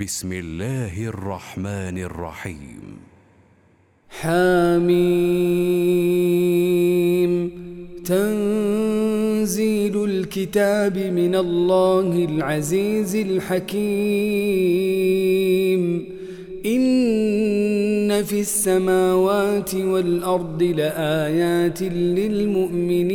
بسم الله الرحمن الرحيم. حميم تنزيل الكتاب من الله العزيز الحكيم. إن في السماوات والأرض لآيات للمؤمنين.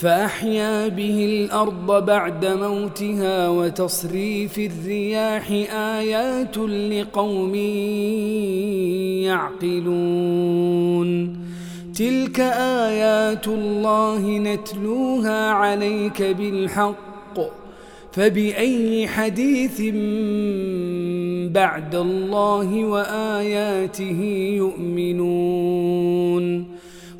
فأحيا به الأرض بعد موتها وتصريف الرياح آيات لقوم يعقلون. تلك آيات الله نتلوها عليك بالحق. فبأي حديث بعد الله وآياته يؤمنون.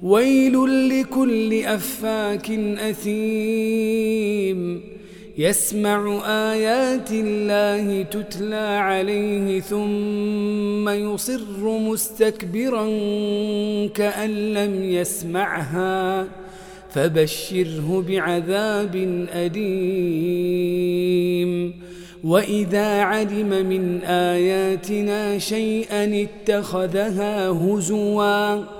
ويل لكل أفاك أثيم. يسمع آيات الله تتلى عليه ثم يصر مستكبرا كأن لم يسمعها. فبشره بعذاب أليم. وإذا علم من آياتنا شيئا اتخذها هزواً.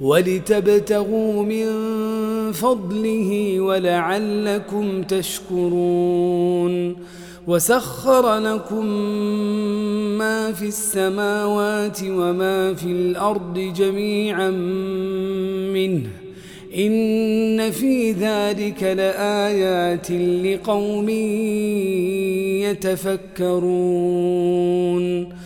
ولتبتغوا من فضله ولعلكم تشكرون. وسخر لكم ما في السماوات وما في الأرض جميعا منه. إن في ذلك لآيات لقوم يتفكرون.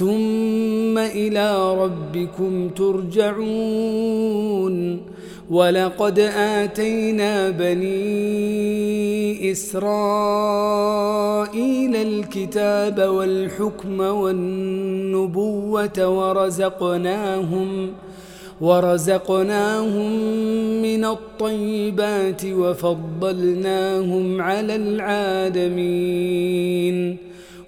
ثم إلى ربكم ترجعون. ولقد آتينا بني إسرائيل الكتاب والحكم والنبوة ورزقناهم ورزقناهم من الطيبات وفضلناهم على العالمين.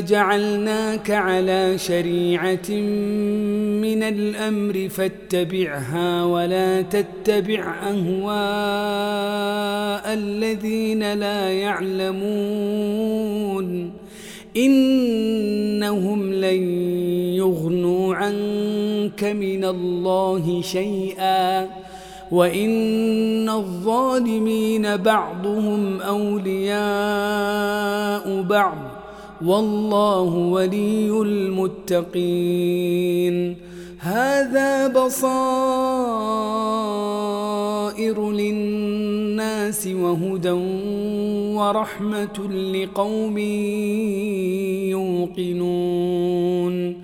جعلناك على شريعة من الأمر فاتبعها ولا تتبع أهواء الذين لا يعلمون. إنهم لن يغنوا عنك من الله شيئا. وإن الظالمين بعضهم أولياء بعض. والله ولي المتقين. هذا بصائر للناس وهدى ورحمة لقوم يوقنون.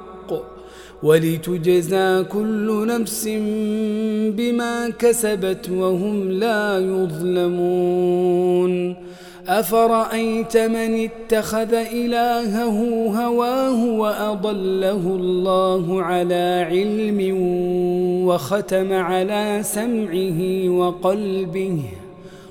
ولتجزى كل نفس بما كسبت وهم لا يظلمون. أفرأيت من اتخذ إلهه هواه وأضله الله على علم وختم على سمعه وقلبه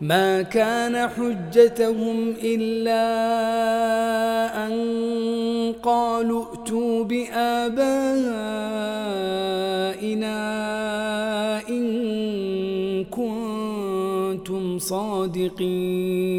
ما كان حجتهم إلا أن قالوا ائتوا بآبائنا إن كنتم صادقين.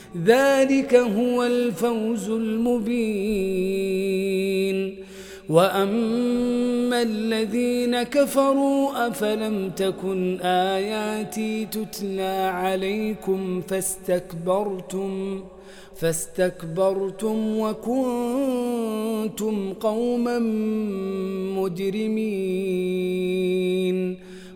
ذلك هو الفوز المبين. وأما الذين كفروا أفلم تكن آياتي تتلى عليكم فاستكبرتم فاستكبرتم وكنتم قوما مجرمين.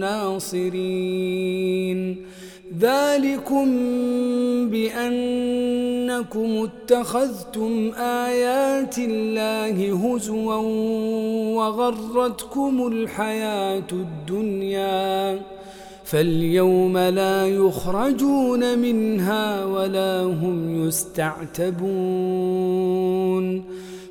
ناصرين ذلكم بأنكم اتخذتم آيات الله هزوا وغرتكم الحياة الدنيا. فاليوم لا يخرجون منها ولا هم يستعتبون.